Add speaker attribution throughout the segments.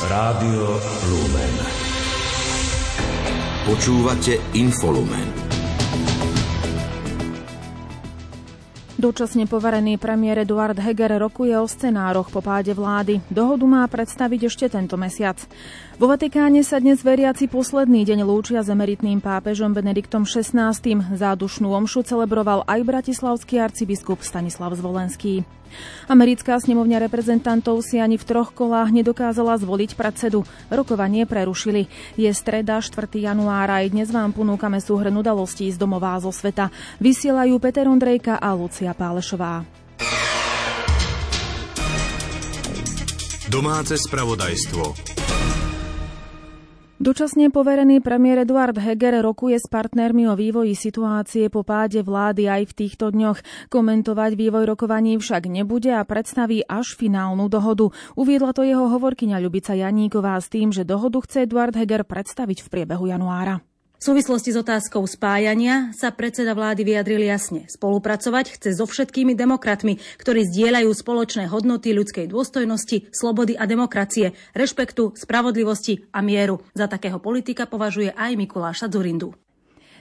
Speaker 1: Rádio Lumen.
Speaker 2: Počúvate Infolumen.
Speaker 3: Dočasne poverený premiér Eduard Heger rokuje o scenároch po páde vlády. Dohodu má predstaviť ešte tento mesiac. Vo Vatikáne sa dnes veriaci posledný deň lúčia s emeritným pápežom Benediktom XVI. Zádušnú omšu celebroval aj bratislavský arcibiskup Stanislav Zvolenský. Americká snemovňa reprezentantov si ani v troch kolách nedokázala zvoliť predsedu. Rokovanie prerušili. Je streda 4. januára aj dnes vám ponúkame súhrn udalostí z domová zo sveta. Vysielajú Peter Ondrejka a Lucia Pálešová.
Speaker 1: Domáce spravodajstvo.
Speaker 3: Dočasne poverený premiér Eduard Heger rokuje s partnermi o vývoji situácie po páde vlády aj v týchto dňoch. Komentovať vývoj rokovaní však nebude a predstaví až finálnu dohodu. Uviedla to jeho hovorkyňa Ľubica Janíková s tým, že dohodu chce Eduard Heger predstaviť v priebehu januára.
Speaker 4: V súvislosti s otázkou spájania sa predseda vlády vyjadril jasne. Spolupracovať chce so všetkými demokratmi, ktorí zdieľajú spoločné hodnoty ľudskej dôstojnosti, slobody a demokracie, rešpektu, spravodlivosti a mieru. Za takého politika považuje aj Mikuláša Zurindu.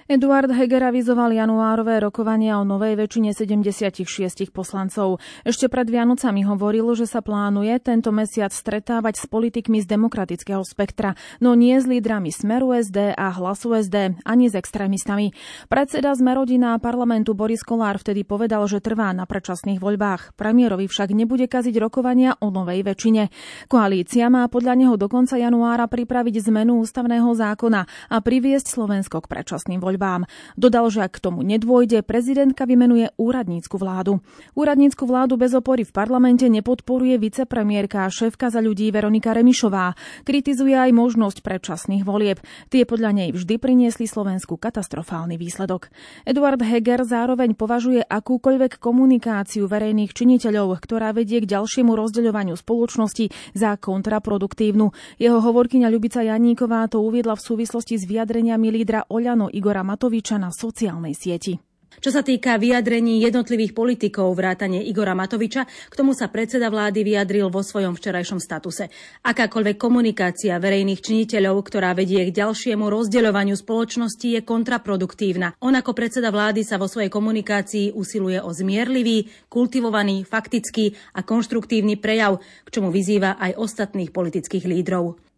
Speaker 3: Eduard Heger avizoval januárové rokovania o novej väčšine 76 poslancov. Ešte pred Vianocami hovoril, že sa plánuje tento mesiac stretávať s politikmi z demokratického spektra, no nie s lídrami Smeru SD a Hlasu SD, ani s extrémistami. Predseda Zmerodina parlamentu Boris Kolár vtedy povedal, že trvá na predčasných voľbách. Premiérovi však nebude kaziť rokovania o novej väčšine. Koalícia má podľa neho do konca januára pripraviť zmenu ústavného zákona a priviesť Slovensko k predčasným voľbám voľbám. Dodal, že ak k tomu nedôjde, prezidentka vymenuje úradnícku vládu. Úradnícku vládu bez opory v parlamente nepodporuje vicepremiérka a šéfka za ľudí Veronika Remišová. Kritizuje aj možnosť predčasných volieb. Tie podľa nej vždy priniesli Slovensku katastrofálny výsledok. Eduard Heger zároveň považuje akúkoľvek komunikáciu verejných činiteľov, ktorá vedie k ďalšiemu rozdeľovaniu spoločnosti za kontraproduktívnu. Jeho hovorkyňa Ľubica Janíková to uviedla v súvislosti s vyjadreniami lídra Oľano Igora Matoviča na sociálnej sieti.
Speaker 4: Čo sa týka vyjadrení jednotlivých politikov vrátane Igora Matoviča, k tomu sa predseda vlády vyjadril vo svojom včerajšom statuse. Akákoľvek komunikácia verejných činiteľov, ktorá vedie k ďalšiemu rozdeľovaniu spoločnosti, je kontraproduktívna. On ako predseda vlády sa vo svojej komunikácii usiluje o zmierlivý, kultivovaný, faktický a konštruktívny prejav, k čomu vyzýva aj ostatných politických lídrov.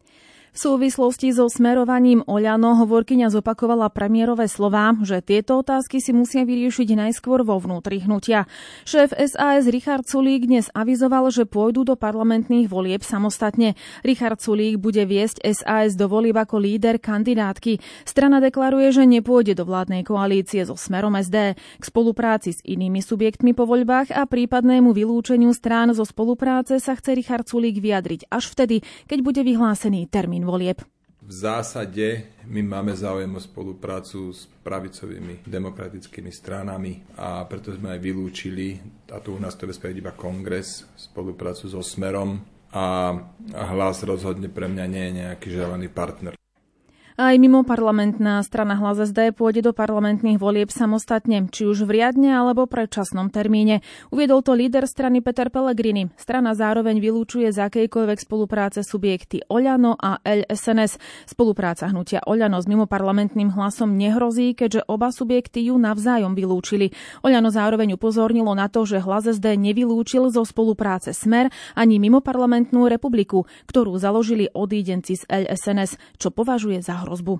Speaker 3: V súvislosti so smerovaním Oľano hovorkyňa zopakovala premiérové slová, že tieto otázky si musia vyriešiť najskôr vo vnútri hnutia. Šéf SAS Richard Sulík dnes avizoval, že pôjdu do parlamentných volieb samostatne. Richard Sulík bude viesť SAS do volieb ako líder kandidátky. Strana deklaruje, že nepôjde do vládnej koalície so Smerom SD. K spolupráci s inými subjektmi po voľbách a prípadnému vylúčeniu strán zo spolupráce sa chce Richard Sulík vyjadriť až vtedy, keď bude vyhlásený termín termín volieb?
Speaker 5: V zásade my máme záujem o spoluprácu s pravicovými demokratickými stranami a preto sme aj vylúčili, a tu u nás to bude iba kongres, spoluprácu so Smerom a hlas rozhodne pre mňa nie je nejaký želaný partner.
Speaker 3: Aj mimo parlamentná strana Hlas SD pôjde do parlamentných volieb samostatne, či už v riadne alebo predčasnom termíne. Uviedol to líder strany Peter Pellegrini. Strana zároveň vylúčuje z akejkoľvek spolupráce subjekty Oľano a LSNS. Spolupráca hnutia Oľano s mimoparlamentným hlasom nehrozí, keďže oba subjekty ju navzájom vylúčili. Oľano zároveň upozornilo na to, že Hlas SD nevylúčil zo spolupráce Smer ani mimoparlamentnú republiku, ktorú založili odídenci z LSNS, čo považuje za hrozbu.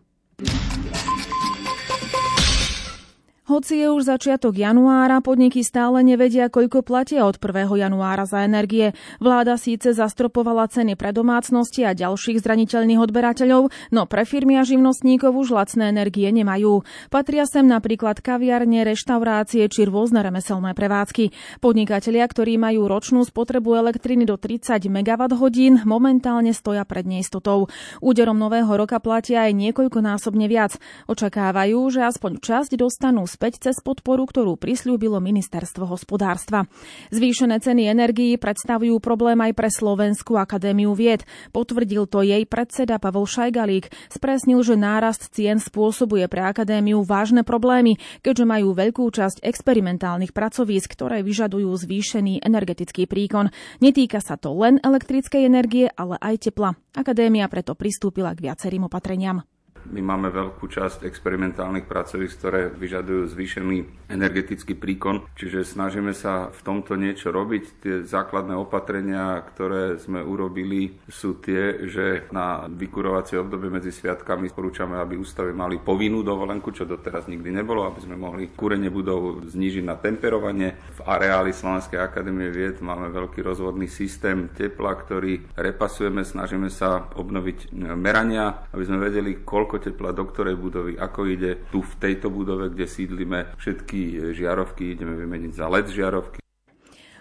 Speaker 3: Hoci je už začiatok januára, podniky stále nevedia, koľko platia od 1. januára za energie. Vláda síce zastropovala ceny pre domácnosti a ďalších zraniteľných odberateľov, no pre firmy a živnostníkov už lacné energie nemajú. Patria sem napríklad kaviarne, reštaurácie či rôzne remeselné prevádzky. Podnikatelia, ktorí majú ročnú spotrebu elektriny do 30 MWh, momentálne stoja pred neistotou. Úderom nového roka platia aj niekoľkonásobne viac. Očakávajú, že aspoň časť dostanú z späť cez podporu, ktorú prislúbilo ministerstvo hospodárstva. Zvýšené ceny energií predstavujú problém aj pre Slovenskú akadémiu vied. Potvrdil to jej predseda Pavol Šajgalík. Spresnil, že nárast cien spôsobuje pre akadémiu vážne problémy, keďže majú veľkú časť experimentálnych pracovísk, ktoré vyžadujú zvýšený energetický príkon. Netýka sa to len elektrickej energie, ale aj tepla. Akadémia preto pristúpila k viacerým opatreniam.
Speaker 6: My máme veľkú časť experimentálnych pracovísk, ktoré vyžadujú zvýšený energetický príkon, čiže snažíme sa v tomto niečo robiť. Tie základné opatrenia, ktoré sme urobili, sú tie, že na vykurovacie obdobie medzi sviatkami sporúčame, aby ústavy mali povinnú dovolenku, čo doteraz nikdy nebolo, aby sme mohli kúrenie budov znížiť na temperovanie. V areáli Slovenskej akadémie vied máme veľký rozvodný systém tepla, ktorý repasujeme, snažíme sa obnoviť merania, aby sme vedeli, koľko koľko tepla do ktorej budovy, ako ide tu v tejto budove, kde sídlime všetky žiarovky, ideme vymeniť za LED žiarovky.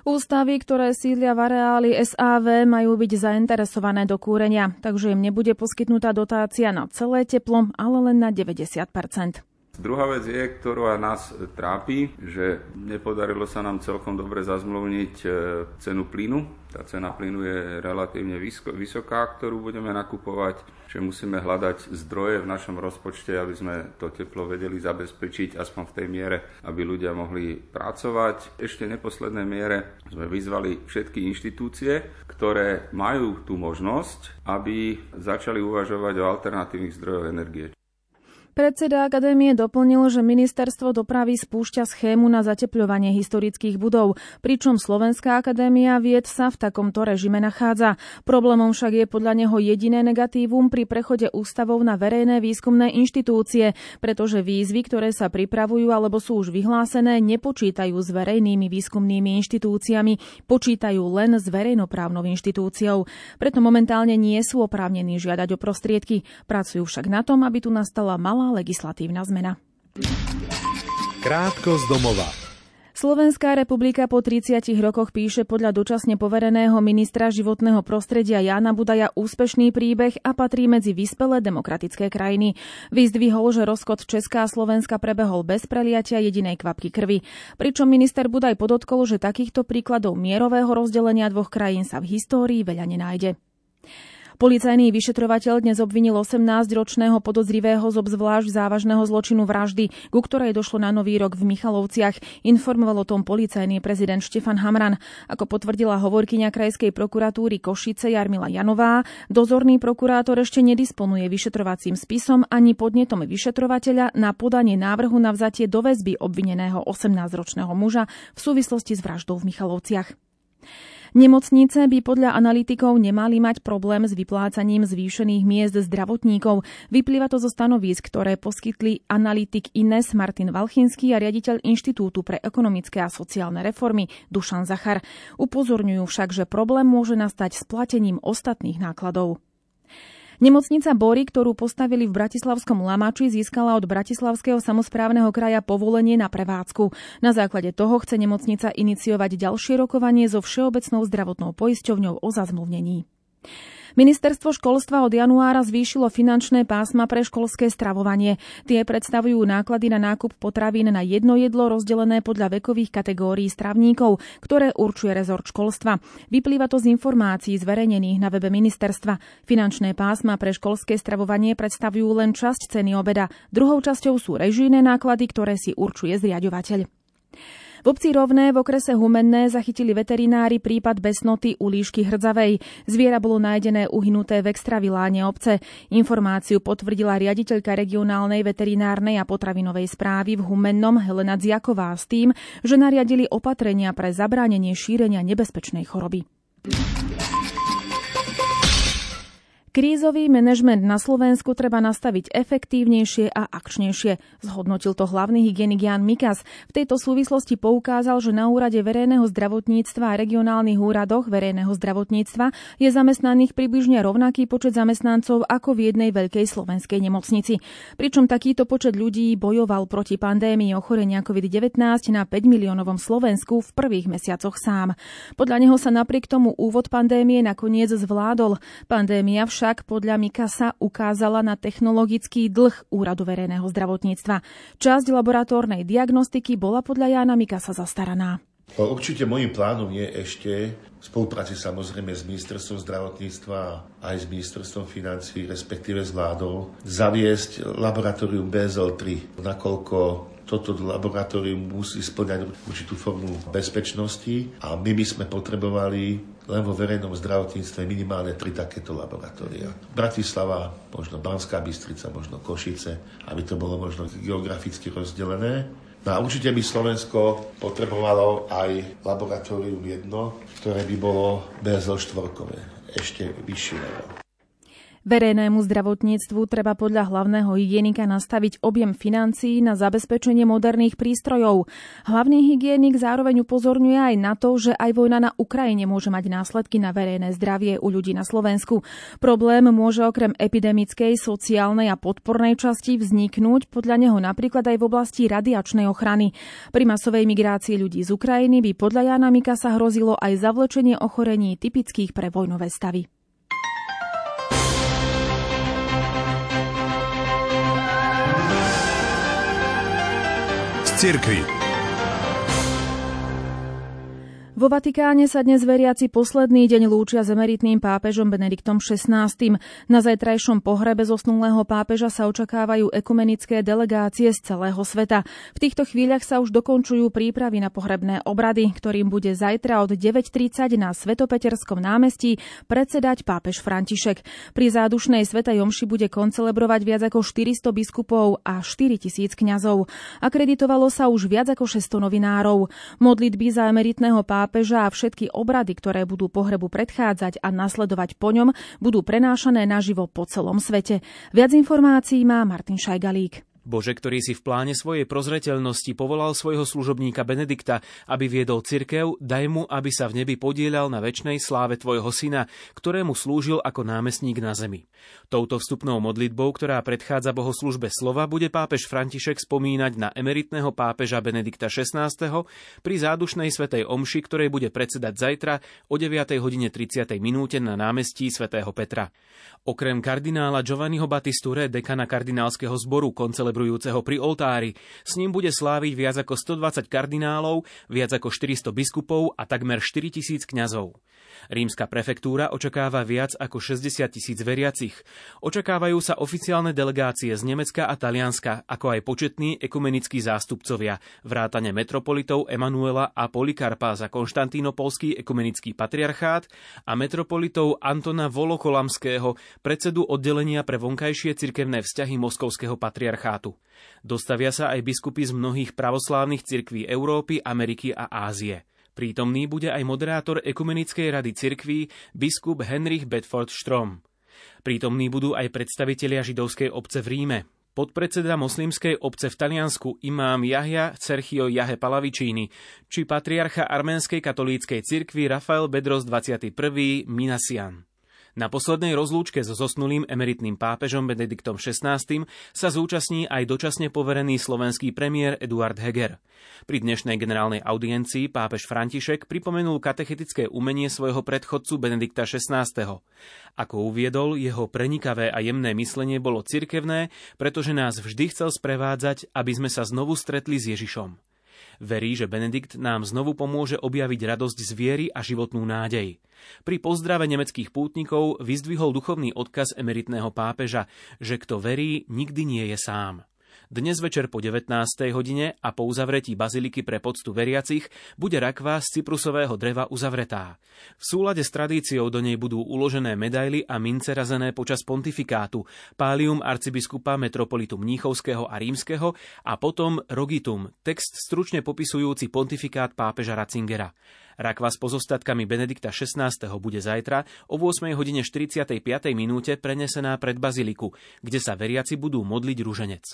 Speaker 3: Ústavy, ktoré sídlia v areáli SAV, majú byť zainteresované do kúrenia, takže im nebude poskytnutá dotácia na celé teplo, ale len na 90
Speaker 6: Druhá vec je, ktorá nás trápi, že nepodarilo sa nám celkom dobre zazmluvniť e, cenu plynu. Tá cena plynu je relatívne vysoká, ktorú budeme nakupovať, že musíme hľadať zdroje v našom rozpočte, aby sme to teplo vedeli zabezpečiť aspoň v tej miere, aby ľudia mohli pracovať. Ešte neposlednej miere sme vyzvali všetky inštitúcie, ktoré majú tú možnosť, aby začali uvažovať o alternatívnych zdrojoch energie.
Speaker 3: Predseda akadémie doplnil, že ministerstvo dopravy spúšťa schému na zatepľovanie historických budov, pričom Slovenská akadémia vied sa v takomto režime nachádza. Problémom však je podľa neho jediné negatívum pri prechode ústavov na verejné výskumné inštitúcie, pretože výzvy, ktoré sa pripravujú alebo sú už vyhlásené, nepočítajú s verejnými výskumnými inštitúciami, počítajú len s verejnoprávnou inštitúciou. Preto momentálne nie sú oprávnení žiadať o prostriedky. Pracujú však na tom, aby tu nastala malá legislatívna zmena.
Speaker 1: Krátko z domova.
Speaker 3: Slovenská republika po 30 rokoch píše podľa dočasne povereného ministra životného prostredia Jána Budaja úspešný príbeh a patrí medzi vyspelé demokratické krajiny. Vyzdvihol, že rozkot Česká a Slovenska prebehol bez preliatia jedinej kvapky krvi. Pričom minister Budaj podotkol, že takýchto príkladov mierového rozdelenia dvoch krajín sa v histórii veľa nenájde. Policajný vyšetrovateľ dnes obvinil 18-ročného podozrivého z obzvlášť závažného zločinu vraždy, ku ktorej došlo na Nový rok v Michalovciach. Informoval o tom policajný prezident Štefan Hamran. Ako potvrdila hovorkyňa Krajskej prokuratúry Košice Jarmila Janová, dozorný prokurátor ešte nedisponuje vyšetrovacím spisom ani podnetom vyšetrovateľa na podanie návrhu na vzatie do väzby obvineného 18-ročného muža v súvislosti s vraždou v Michalovciach. Nemocnice by podľa analytikov nemali mať problém s vyplácaním zvýšených miest zdravotníkov. Vyplýva to zo stanovísk, ktoré poskytli analytik Ines Martin Valchinský a riaditeľ Inštitútu pre ekonomické a sociálne reformy Dušan Zachar. Upozorňujú však, že problém môže nastať s platením ostatných nákladov. Nemocnica Bory, ktorú postavili v Bratislavskom Lamači, získala od Bratislavského samozprávneho kraja povolenie na prevádzku. Na základe toho chce nemocnica iniciovať ďalšie rokovanie so Všeobecnou zdravotnou poisťovňou o zazmluvnení. Ministerstvo školstva od januára zvýšilo finančné pásma pre školské stravovanie. Tie predstavujú náklady na nákup potravín na jedno jedlo rozdelené podľa vekových kategórií stravníkov, ktoré určuje rezort školstva. Vyplýva to z informácií zverejnených na webe ministerstva. Finančné pásma pre školské stravovanie predstavujú len časť ceny obeda. Druhou časťou sú režijné náklady, ktoré si určuje zriadovateľ. V obci Rovné v okrese Humenné zachytili veterinári prípad besnoty u líšky hrdzavej. Zviera bolo nájdené uhynuté v extraviláne obce. Informáciu potvrdila riaditeľka regionálnej veterinárnej a potravinovej správy v Humennom Helena Dziaková s tým, že nariadili opatrenia pre zabránenie šírenia nebezpečnej choroby. Krízový manažment na Slovensku treba nastaviť efektívnejšie a akčnejšie, zhodnotil to hlavný hygienik Jan Mikas. V tejto súvislosti poukázal, že na úrade verejného zdravotníctva a regionálnych úradoch verejného zdravotníctva je zamestnaných približne rovnaký počet zamestnancov ako v jednej veľkej slovenskej nemocnici. Pričom takýto počet ľudí bojoval proti pandémii ochorenia COVID-19 na 5 miliónovom Slovensku v prvých mesiacoch sám. Podľa neho sa napriek tomu úvod pandémie nakoniec zvládol. Pandémia však však podľa Mikasa ukázala na technologický dlh Úradu verejného zdravotníctva. Časť laboratórnej diagnostiky bola podľa Jána Mikasa zastaraná.
Speaker 7: Určite môjim plánom je ešte v spolupráci samozrejme s ministerstvom zdravotníctva aj s ministerstvom financí, respektíve s vládou, zaviesť laboratórium BSL-3, nakoľko toto laboratórium musí splňať určitú formu bezpečnosti a my by sme potrebovali len vo verejnom zdravotníctve minimálne tri takéto laboratória. Bratislava, možno Banská Bystrica, možno Košice, aby to bolo možno geograficky rozdelené. No a určite by Slovensko potrebovalo aj laboratórium jedno, ktoré by bolo BSL štvorkové, ešte vyššie.
Speaker 3: Verejnému zdravotníctvu treba podľa hlavného hygienika nastaviť objem financií na zabezpečenie moderných prístrojov. Hlavný hygienik zároveň upozorňuje aj na to, že aj vojna na Ukrajine môže mať následky na verejné zdravie u ľudí na Slovensku. Problém môže okrem epidemickej, sociálnej a podpornej časti vzniknúť podľa neho napríklad aj v oblasti radiačnej ochrany. Pri masovej migrácii ľudí z Ukrajiny by podľa Jana Mikasa hrozilo aj zavlečenie ochorení typických pre vojnové stavy.
Speaker 1: Cirkvi.
Speaker 3: Vo Vatikáne sa dnes veriaci posledný deň lúčia s emeritným pápežom Benediktom XVI. Na zajtrajšom pohrebe zosnulého pápeža sa očakávajú ekumenické delegácie z celého sveta. V týchto chvíľach sa už dokončujú prípravy na pohrebné obrady, ktorým bude zajtra od 9.30 na Svetopeterskom námestí predsedať pápež František. Pri zádušnej Svetej Jomši bude koncelebrovať viac ako 400 biskupov a 4000 kňazov. Akreditovalo sa už viac ako 600 novinárov. Modlitby za emeritného pápeža pápeža a všetky obrady, ktoré budú pohrebu predchádzať a nasledovať po ňom, budú prenášané naživo po celom svete. Viac informácií má Martin Šajgalík.
Speaker 8: Bože, ktorý si v pláne svojej prozreteľnosti povolal svojho služobníka Benedikta, aby viedol cirkev, daj mu, aby sa v nebi podielal na väčšnej sláve tvojho syna, ktorému slúžil ako námestník na zemi. Touto vstupnou modlitbou, ktorá predchádza bohoslužbe slova, bude pápež František spomínať na emeritného pápeža Benedikta XVI. pri zádušnej svetej omši, ktorej bude predsedať zajtra o 9.30 minúte na námestí svätého Petra. Okrem kardinála Giovanniho Batisture, dekana kardinálskeho zboru koncelebrujúceho pri oltári, s ním bude sláviť viac ako 120 kardinálov, viac ako 400 biskupov a takmer 4000 kňazov. Rímska prefektúra očakáva viac ako 60 tisíc veriacich. Očakávajú sa oficiálne delegácie z Nemecka a Talianska, ako aj početní ekumenickí zástupcovia, vrátane metropolitov Emanuela a Polikarpa za konštantínopolský ekumenický patriarchát a metropolitov Antona Volokolamského, predsedu oddelenia pre vonkajšie cirkevné vzťahy Moskovského patriarchátu. Dostavia sa aj biskupy z mnohých pravoslávnych cirkví Európy, Ameriky a Ázie. Prítomný bude aj moderátor Ekumenickej rady cirkví, biskup Henrich Bedford Strom. Prítomní budú aj predstavitelia židovskej obce v Ríme, podpredseda moslimskej obce v Taliansku imám Jahja Cerchio Jahe Palavičíny, či patriarcha arménskej katolíckej cirkvi Rafael Bedros 21. Minasian. Na poslednej rozlúčke so zosnulým emeritným pápežom Benediktom XVI sa zúčastní aj dočasne poverený slovenský premiér Eduard Heger. Pri dnešnej generálnej audiencii pápež František pripomenul katechetické umenie svojho predchodcu Benedikta XVI. Ako uviedol, jeho prenikavé a jemné myslenie bolo cirkevné, pretože nás vždy chcel sprevádzať, aby sme sa znovu stretli s Ježišom. Verí, že Benedikt nám znovu pomôže objaviť radosť z viery a životnú nádej. Pri pozdrave nemeckých pútnikov vyzdvihol duchovný odkaz emeritného pápeža, že kto verí, nikdy nie je sám. Dnes večer po 19. hodine a po uzavretí baziliky pre poctu veriacich bude rakva z cyprusového dreva uzavretá. V súlade s tradíciou do nej budú uložené medaily a mince razené počas pontifikátu, pálium arcibiskupa metropolitu Mníchovského a Rímskeho a potom rogitum, text stručne popisujúci pontifikát pápeža Ratzingera. Rakva s pozostatkami Benedikta XVI. bude zajtra o 8 hodine 45. minúte prenesená pred baziliku, kde sa veriaci budú modliť ruženec.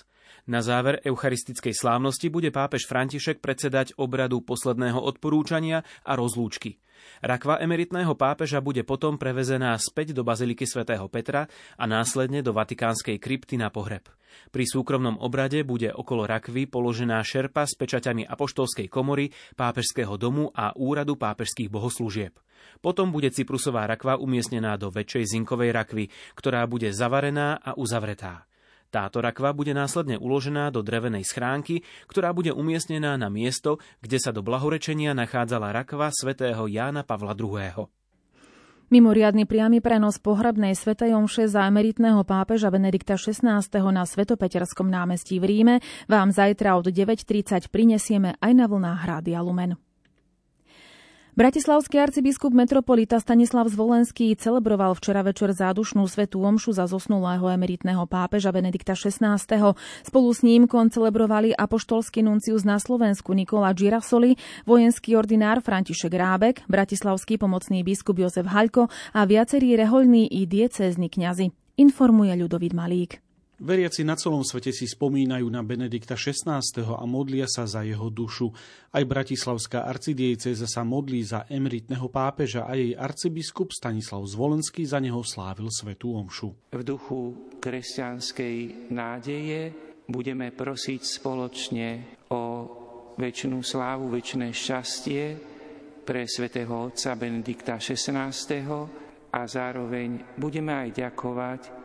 Speaker 8: Na záver eucharistickej slávnosti bude pápež František predsedať obradu posledného odporúčania a rozlúčky. Rakva emeritného pápeža bude potom prevezená späť do baziliky svätého Petra a následne do vatikánskej krypty na pohreb. Pri súkromnom obrade bude okolo rakvy položená šerpa s pečaťami apoštolskej komory, pápežského domu a úradu pápežských bohoslúžieb. Potom bude cyprusová rakva umiestnená do väčšej zinkovej rakvy, ktorá bude zavarená a uzavretá. Táto rakva bude následne uložená do drevenej schránky, ktorá bude umiestnená na miesto, kde sa do blahorečenia nachádzala rakva svätého Jána Pavla II.
Speaker 3: Mimoriadny priamy prenos pohrebnej svetej omše za emeritného pápeža Benedikta XVI. na Svetopeterskom námestí v Ríme vám zajtra od 9.30 prinesieme aj na vlnách Rádia Lumen. Bratislavský arcibiskup metropolita Stanislav Zvolenský celebroval včera večer zádušnú svetú omšu za zosnulého emeritného pápeža Benedikta XVI. Spolu s ním koncelebrovali apoštolský nuncius na Slovensku Nikola Girasoli, vojenský ordinár František Rábek, bratislavský pomocný biskup Jozef Haľko a viacerí rehoľní i diecézni kňazi. Informuje Ľudovít Malík.
Speaker 9: Veriaci na celom svete si spomínajú na Benedikta XVI. a modlia sa za jeho dušu. Aj bratislavská arcidieceza sa modlí za emeritného pápeža a jej arcibiskup Stanislav Zvolenský za neho slávil svetú omšu.
Speaker 10: V duchu kresťanskej nádeje budeme prosiť spoločne o väčšinu slávu, väčšie šťastie pre svätého otca Benedikta XVI. a zároveň budeme aj ďakovať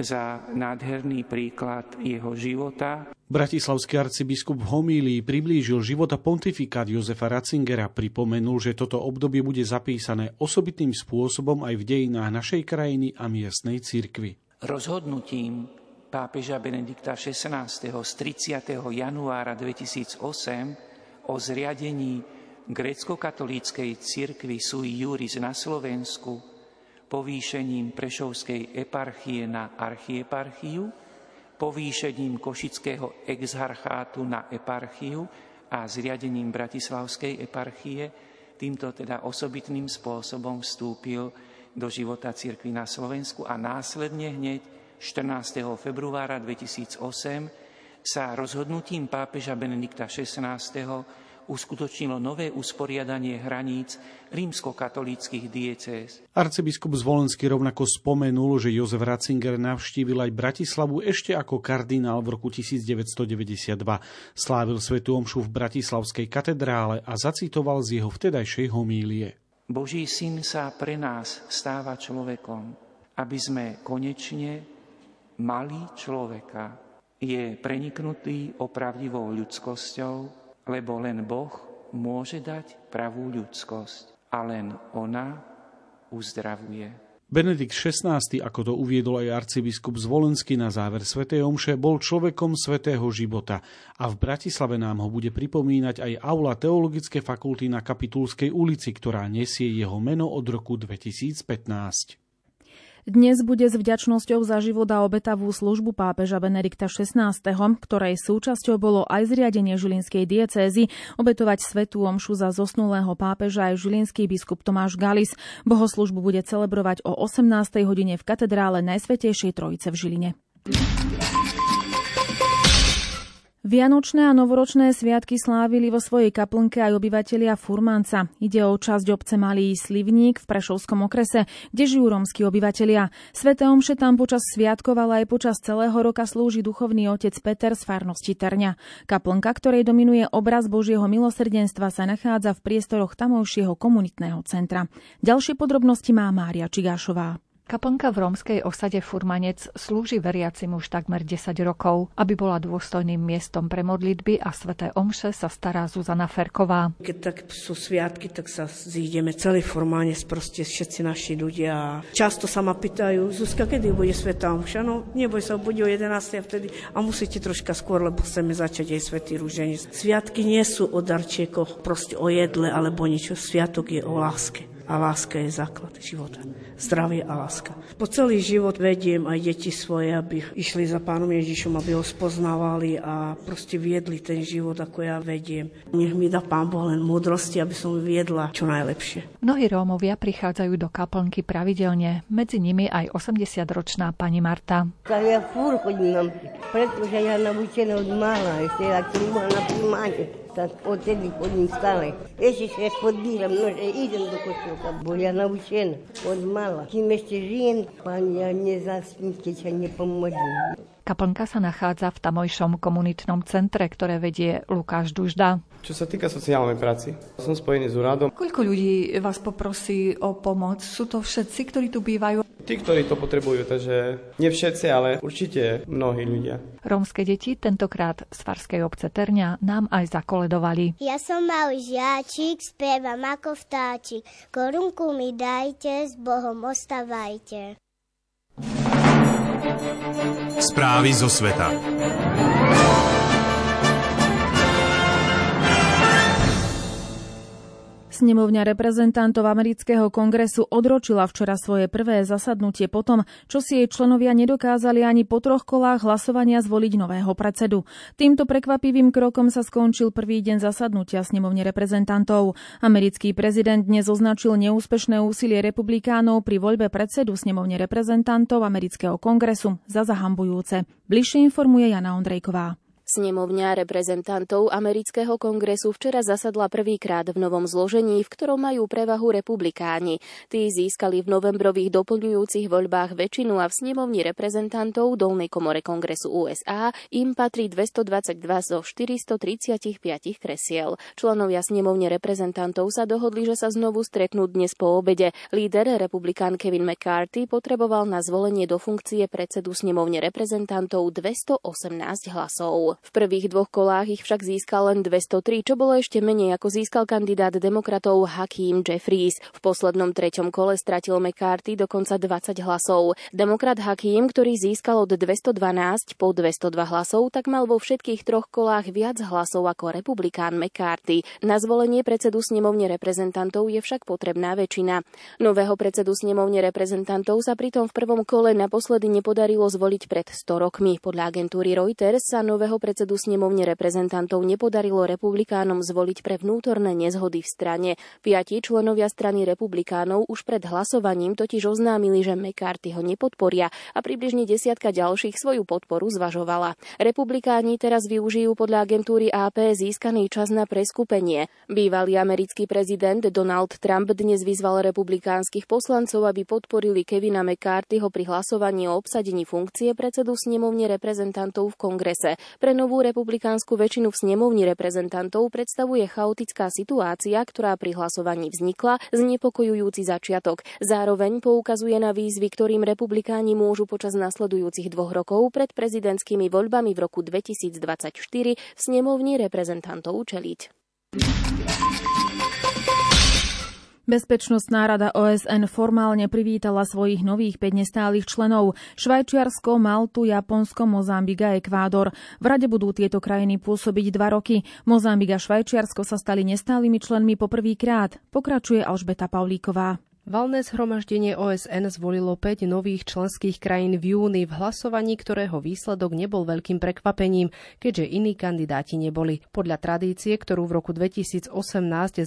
Speaker 10: za nádherný príklad jeho života.
Speaker 9: Bratislavský arcibiskup v homílii priblížil života pontifikát Jozefa Ratzingera, pripomenul, že toto obdobie bude zapísané osobitným spôsobom aj v dejinách našej krajiny a miestnej cirkvi.
Speaker 10: Rozhodnutím pápeža Benedikta XVI. z 30. januára 2008 o zriadení grécko-katolíckej cirkvi sui juris na Slovensku povýšením Prešovskej eparchie na archieparchiu, povýšením Košického exarchátu na eparchiu a zriadením Bratislavskej eparchie. Týmto teda osobitným spôsobom vstúpil do života cirkvi na Slovensku a následne hneď 14. februára 2008 sa rozhodnutím pápeža Benedikta XVI uskutočnilo nové usporiadanie hraníc rímskokatolíckých diecéz.
Speaker 9: Arcibiskup Zvolenský rovnako spomenul, že Jozef Ratzinger navštívil aj Bratislavu ešte ako kardinál v roku 1992. Slávil svetu omšu v Bratislavskej katedrále a zacitoval z jeho vtedajšej homílie.
Speaker 10: Boží syn sa pre nás stáva človekom, aby sme konečne mali človeka. Je preniknutý opravdivou ľudskosťou, lebo len Boh môže dať pravú ľudskosť a len ona uzdravuje.
Speaker 9: Benedikt XVI, ako to uviedol aj arcibiskup Zvolenský na záver svätej Omše, bol človekom svätého života a v Bratislave nám ho bude pripomínať aj aula Teologické fakulty na Kapitulskej ulici, ktorá nesie jeho meno od roku 2015.
Speaker 3: Dnes bude s vďačnosťou za život a obetavú službu pápeža Benedikta XVI, ktorej súčasťou bolo aj zriadenie Žilinskej diecézy, obetovať svetú omšu za zosnulého pápeža aj žilinský biskup Tomáš Galis. Bohoslužbu bude celebrovať o 18. hodine v katedrále Najsvetejšej Trojice v Žiline. Vianočné a novoročné sviatky slávili vo svojej kaplnke aj obyvatelia Furmanca. Ide o časť obce Malý Slivník v Prešovskom okrese, kde žijú rómsky obyvatelia. Svete omše tam počas sviatkov, ale aj počas celého roka slúži duchovný otec Peter z farnosti Trňa. Kaplnka, ktorej dominuje obraz Božieho milosrdenstva, sa nachádza v priestoroch tamojšieho komunitného centra. Ďalšie podrobnosti má Mária Čigášová.
Speaker 11: Kaplnka v rómskej osade Furmanec slúži veriacim už takmer 10 rokov. Aby bola dôstojným miestom pre modlitby a sveté omše sa stará Zuzana Ferková.
Speaker 12: Keď tak sú sviatky, tak sa zídeme celý Furmanec, proste všetci naši ľudia. Často sa ma pýtajú, Zuzka, kedy bude sveta omša? No neboj sa, bude o 11. a vtedy a musíte troška skôr, lebo chceme začať aj svetý rúženec. Sviatky nie sú o darčiekoch, proste o jedle alebo niečo. Sviatok je o láske a láska je základ života. Zdravie a láska. Po celý život vediem aj deti svoje, aby išli za pánom Ježišom, aby ho spoznávali a proste viedli ten život, ako ja vediem. Nech mi dá pán Boh len múdrosti, aby som viedla čo najlepšie.
Speaker 11: Mnohí Rómovia prichádzajú do kaplnky pravidelne, medzi nimi aj 80-ročná pani Marta.
Speaker 13: Ja fúr chodím, pretože ja naučená od mála, ešte ja som na príjmanie tak odtedy chodím stále. Ešte sa podbíram, no že idem do kostola, bo ja naučená od mala. Kým ešte žijem, pán, ja nezaspím, keď sa nepomodlím.
Speaker 11: Kaplnka sa nachádza v tamojšom komunitnom centre, ktoré vedie Lukáš Dužda.
Speaker 14: Čo sa týka sociálnej práci, som spojený s úradom.
Speaker 11: Koľko ľudí vás poprosí o pomoc? Sú to všetci, ktorí tu bývajú?
Speaker 14: Tí, ktorí to potrebujú, takže nie všetci, ale určite mnohí ľudia.
Speaker 11: Rómske deti tentokrát z Farskej obce Terňa nám aj zakoledovali.
Speaker 15: Ja som malý žiačik, spievam ako vtáčik. Korunku mi dajte, s Bohom ostávajte.
Speaker 1: Správy zo sveta.
Speaker 3: Snemovňa reprezentantov amerického kongresu odročila včera svoje prvé zasadnutie potom, čo si jej členovia nedokázali ani po troch kolách hlasovania zvoliť nového predsedu. Týmto prekvapivým krokom sa skončil prvý deň zasadnutia snemovne reprezentantov. Americký prezident dnes označil neúspešné úsilie republikánov pri voľbe predsedu snemovne reprezentantov amerického kongresu za zahambujúce. Bližšie informuje Jana Ondrejková.
Speaker 16: Snemovňa reprezentantov amerického kongresu včera zasadla prvýkrát v novom zložení, v ktorom majú prevahu republikáni. Tí získali v novembrových doplňujúcich voľbách väčšinu a v snemovni reprezentantov dolnej komore kongresu USA im patrí 222 zo 435 kresiel. Členovia snemovne reprezentantov sa dohodli, že sa znovu stretnú dnes po obede. Líder republikán Kevin McCarthy potreboval na zvolenie do funkcie predsedu snemovne reprezentantov 218 hlasov. V prvých dvoch kolách ich však získal len 203, čo bolo ešte menej ako získal kandidát demokratov Hakeem Jeffries. V poslednom treťom kole stratil McCarthy dokonca 20 hlasov. Demokrat Hakeem, ktorý získal od 212 po 202 hlasov, tak mal vo všetkých troch kolách viac hlasov ako republikán McCarthy. Na zvolenie predsedu snemovne reprezentantov je však potrebná väčšina. Nového predsedu snemovne reprezentantov sa pritom v prvom kole naposledy nepodarilo zvoliť pred 100 rokmi. Podľa agentúry Reuters sa nového predsedu snemovne reprezentantov nepodarilo republikánom zvoliť pre vnútorné nezhody v strane. Piati členovia strany republikánov už pred hlasovaním totiž oznámili, že McCarthy ho nepodporia a približne desiatka ďalších svoju podporu zvažovala. Republikáni teraz využijú podľa agentúry AP získaný čas na preskupenie. Bývalý americký prezident Donald Trump dnes vyzval republikánskych poslancov, aby podporili Kevina McCarthyho pri hlasovaní o obsadení funkcie predsedu snemovne reprezentantov v kongrese. Pre novú republikánsku väčšinu v snemovni reprezentantov predstavuje chaotická situácia, ktorá pri hlasovaní vznikla, znepokojujúci začiatok. Zároveň poukazuje na výzvy, ktorým republikáni môžu počas nasledujúcich dvoch rokov pred prezidentskými voľbami v roku 2024 v snemovni reprezentantov čeliť.
Speaker 3: Bezpečnostná rada OSN formálne privítala svojich nových 5 nestálych členov Švajčiarsko, Maltu, Japonsko, Mozambik a Ekvádor. V rade budú tieto krajiny pôsobiť dva roky. Mozambik a Švajčiarsko sa stali nestálymi členmi poprvýkrát. Pokračuje Alžbeta Paulíková.
Speaker 17: Valné zhromaždenie OSN zvolilo 5 nových členských krajín v júni v hlasovaní, ktorého výsledok nebol veľkým prekvapením, keďže iní kandidáti neboli. Podľa tradície, ktorú v roku 2018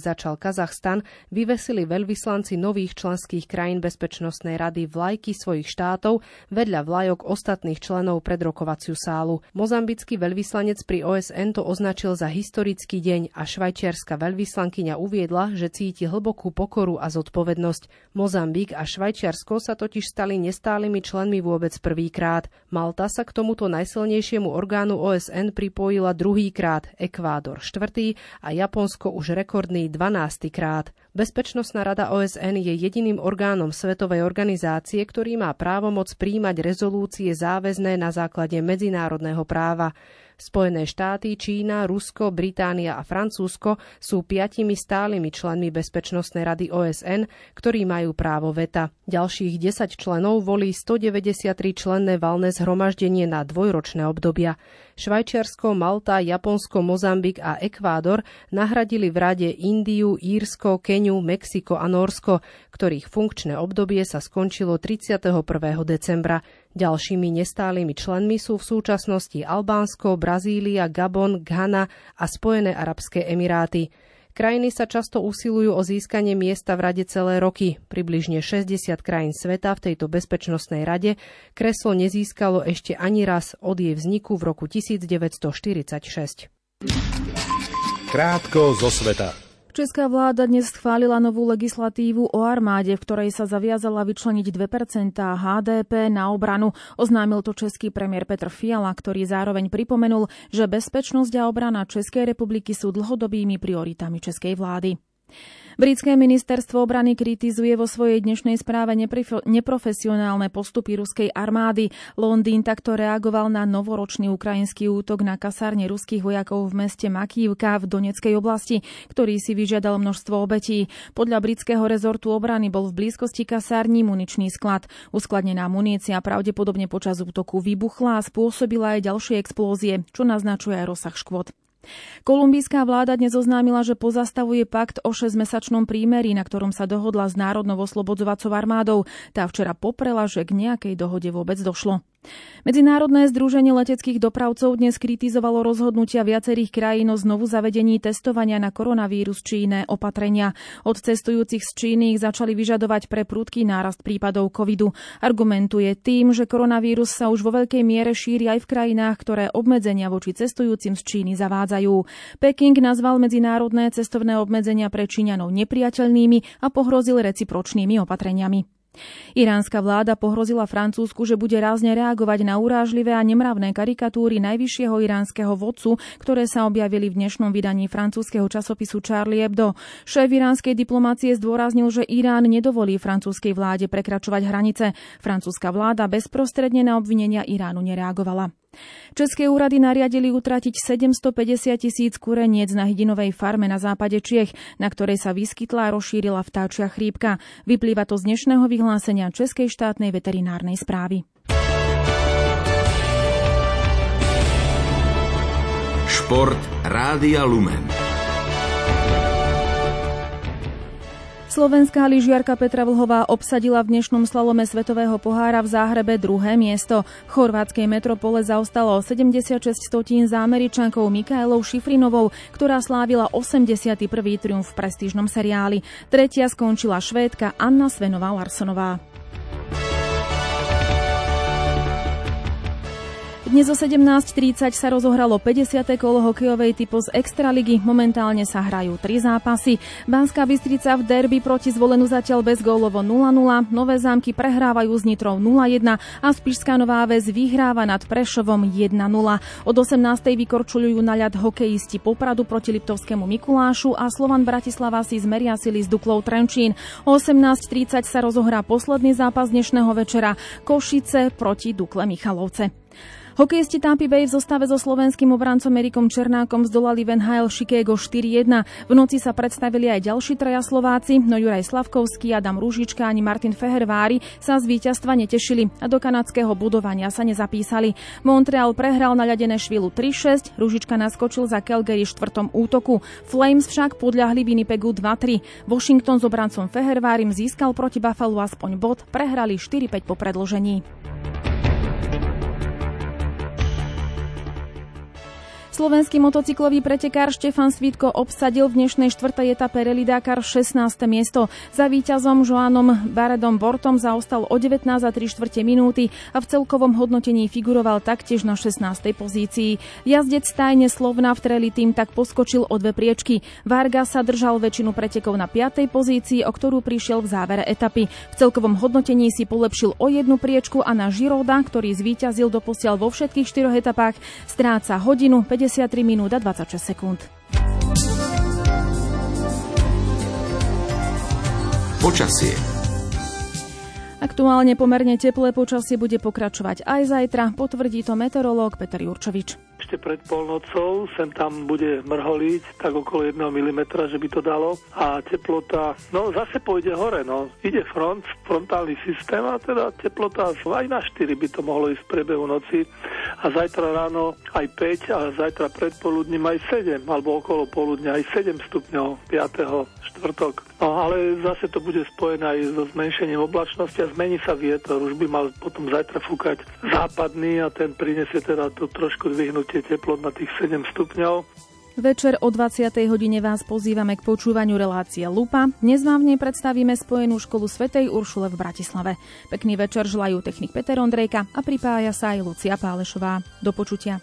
Speaker 17: začal Kazachstan, vyvesili veľvyslanci nových členských krajín Bezpečnostnej rady vlajky svojich štátov vedľa vlajok ostatných členov pred rokovaciu sálu. Mozambický veľvyslanec pri OSN to označil za historický deň a švajčiarska veľvyslankyňa uviedla, že cíti hlbokú pokoru a zodpovednosť. Mozambik a Švajčiarsko sa totiž stali nestálymi členmi vôbec prvýkrát. Malta sa k tomuto najsilnejšiemu orgánu OSN pripojila druhýkrát, Ekvádor štvrtý a Japonsko už rekordný 12. krát. Bezpečnostná rada OSN je jediným orgánom svetovej organizácie, ktorý má právomoc príjmať rezolúcie záväzné na základe medzinárodného práva. Spojené štáty, Čína, Rusko, Británia a Francúzsko sú piatimi stálymi členmi Bezpečnostnej rady OSN, ktorí majú právo veta. Ďalších 10 členov volí 193 členné valné zhromaždenie na dvojročné obdobia. Švajčiarsko, Malta, Japonsko, Mozambik a Ekvádor nahradili v rade Indiu, Írsko, Keniu, Mexiko a Norsko, ktorých funkčné obdobie sa skončilo 31. decembra. Ďalšími nestálymi členmi sú v súčasnosti Albánsko, Brazília, Gabon, Ghana a Spojené arabské emiráty. Krajiny sa často usilujú o získanie miesta v rade celé roky. Približne 60 krajín sveta v tejto bezpečnostnej rade kreslo nezískalo ešte ani raz od jej vzniku v roku 1946.
Speaker 1: Krátko zo sveta.
Speaker 3: Česká vláda dnes schválila novú legislatívu o armáde, v ktorej sa zaviazala vyčleniť 2% HDP na obranu. Oznámil to český premiér Petr Fiala, ktorý zároveň pripomenul, že bezpečnosť a obrana Českej republiky sú dlhodobými prioritami českej vlády. Britské ministerstvo obrany kritizuje vo svojej dnešnej správe neprofesionálne postupy ruskej armády. Londýn takto reagoval na novoročný ukrajinský útok na kasárne ruských vojakov v meste Makívka v Doneckej oblasti, ktorý si vyžiadal množstvo obetí. Podľa britského rezortu obrany bol v blízkosti kasární muničný sklad. Uskladnená munícia pravdepodobne počas útoku vybuchla a spôsobila aj ďalšie explózie, čo naznačuje aj rozsah škôd. Kolumbijská vláda dnes oznámila, že pozastavuje pakt o 6-mesačnom prímeri, na ktorom sa dohodla s Národnou oslobodzovacou armádou. Tá včera poprela, že k nejakej dohode vôbec došlo. Medzinárodné združenie leteckých dopravcov dnes kritizovalo rozhodnutia viacerých krajín o znovu zavedení testovania na koronavírus či iné opatrenia. Od cestujúcich z Číny ich začali vyžadovať pre prudký nárast prípadov covidu. Argumentuje tým, že koronavírus sa už vo veľkej miere šíri aj v krajinách, ktoré obmedzenia voči cestujúcim z Číny zavádzajú. Peking nazval medzinárodné cestovné obmedzenia pre Číňanov nepriateľnými a pohrozil recipročnými opatreniami. Iránska vláda pohrozila Francúzsku, že bude rázne reagovať na urážlivé a nemravné karikatúry najvyššieho iránskeho vodcu, ktoré sa objavili v dnešnom vydaní francúzskeho časopisu Charlie Hebdo. Šéf iránskej diplomácie zdôraznil, že Irán nedovolí francúzskej vláde prekračovať hranice. Francúzska vláda bezprostredne na obvinenia Iránu nereagovala. České úrady nariadili utratiť 750 tisíc kureniec na hydinovej farme na západe Čiech, na ktorej sa vyskytla a rozšírila vtáčia chrípka. Vyplýva to z dnešného vyhlásenia Českej štátnej veterinárnej správy.
Speaker 2: Šport Rádia Lumen.
Speaker 3: Slovenská lyžiarka Petra Vlhová obsadila v dnešnom slalome Svetového pohára v Záhrebe druhé miesto. V chorvátskej metropole zaostalo 76 stotín za američankou Mikaelou Šifrinovou, ktorá slávila 81. triumf v prestížnom seriáli. Tretia skončila švédka Anna Svenová Larsonová. Dnes o 17.30 sa rozohralo 50. kolo hokejovej typu z Extraligy. Momentálne sa hrajú tri zápasy. Banská Bystrica v derby proti zvolenú zatiaľ bez gólovo 0-0. Nové zámky prehrávajú s Nitrou 0-1 a Spišská Nová Ves vyhráva nad Prešovom 1-0. Od 18. vykorčujú na ľad hokejisti Popradu proti Liptovskému Mikulášu a Slovan Bratislava si zmeria sily s Duklou Trenčín. O 18.30 sa rozohrá posledný zápas dnešného večera Košice proti Dukle Michalovce. Hokejisti Tampa Bay v zostave so slovenským obrancom Erikom Černákom zdolali Van Hale Chicago 4-1. V noci sa predstavili aj ďalší traja Slováci, no Juraj Slavkovský, Adam Rúžička ani Martin Fehervári sa z víťazstva netešili a do kanadského budovania sa nezapísali. Montreal prehral na ľadené švilu 3-6, Rúžička naskočil za Calgary v štvrtom útoku. Flames však podľahli Winnipegu 2-3. Washington s obrancom Fehervárim získal proti Buffalo aspoň bod, prehrali 4-5 po predložení. Slovenský motocyklový pretekár Štefan Svitko obsadil v dnešnej štvrtej etape Rally Dakar 16. miesto. Za víťazom Joánom Baredom Bortom zaostal o 19 a 3 štvrte minúty a v celkovom hodnotení figuroval taktiež na 16. pozícii. Jazdec tajne Slovna v Treli tým tak poskočil o dve priečky. Varga sa držal väčšinu pretekov na 5. pozícii, o ktorú prišiel v závere etapy. V celkovom hodnotení si polepšil o jednu priečku a na Žiroda, ktorý zvíťazil doposiaľ vo všetkých štyroch etapách, stráca hodinu 50 53 minút a 26 sekúnd.
Speaker 2: Počasie.
Speaker 3: Aktuálne pomerne teplé počasie bude pokračovať aj zajtra, potvrdí to meteorológ Peter Jurčovič
Speaker 18: ešte pred polnocou, sem tam bude mrholiť tak okolo 1 mm, že by to dalo a teplota, no zase pôjde hore, no ide front, frontálny systém a teda teplota aj na 4 by to mohlo ísť v priebehu noci a zajtra ráno aj 5 a zajtra predpoludním aj 7 alebo okolo poludňa aj 7 stupňov 5. štvrtok. No ale zase to bude spojené aj so zmenšením oblačnosti a zmení sa vietor. Už by mal potom zajtra fúkať západný a ten prinesie teda to trošku dvihnutie teplot na tých 7 stupňov.
Speaker 3: Večer o 20. hodine vás pozývame k počúvaniu relácie Lupa. Dnes vám v nej predstavíme Spojenú školu Svetej Uršule v Bratislave. Pekný večer želajú technik Peter Ondrejka a pripája sa aj Lucia Pálešová. Do počutia.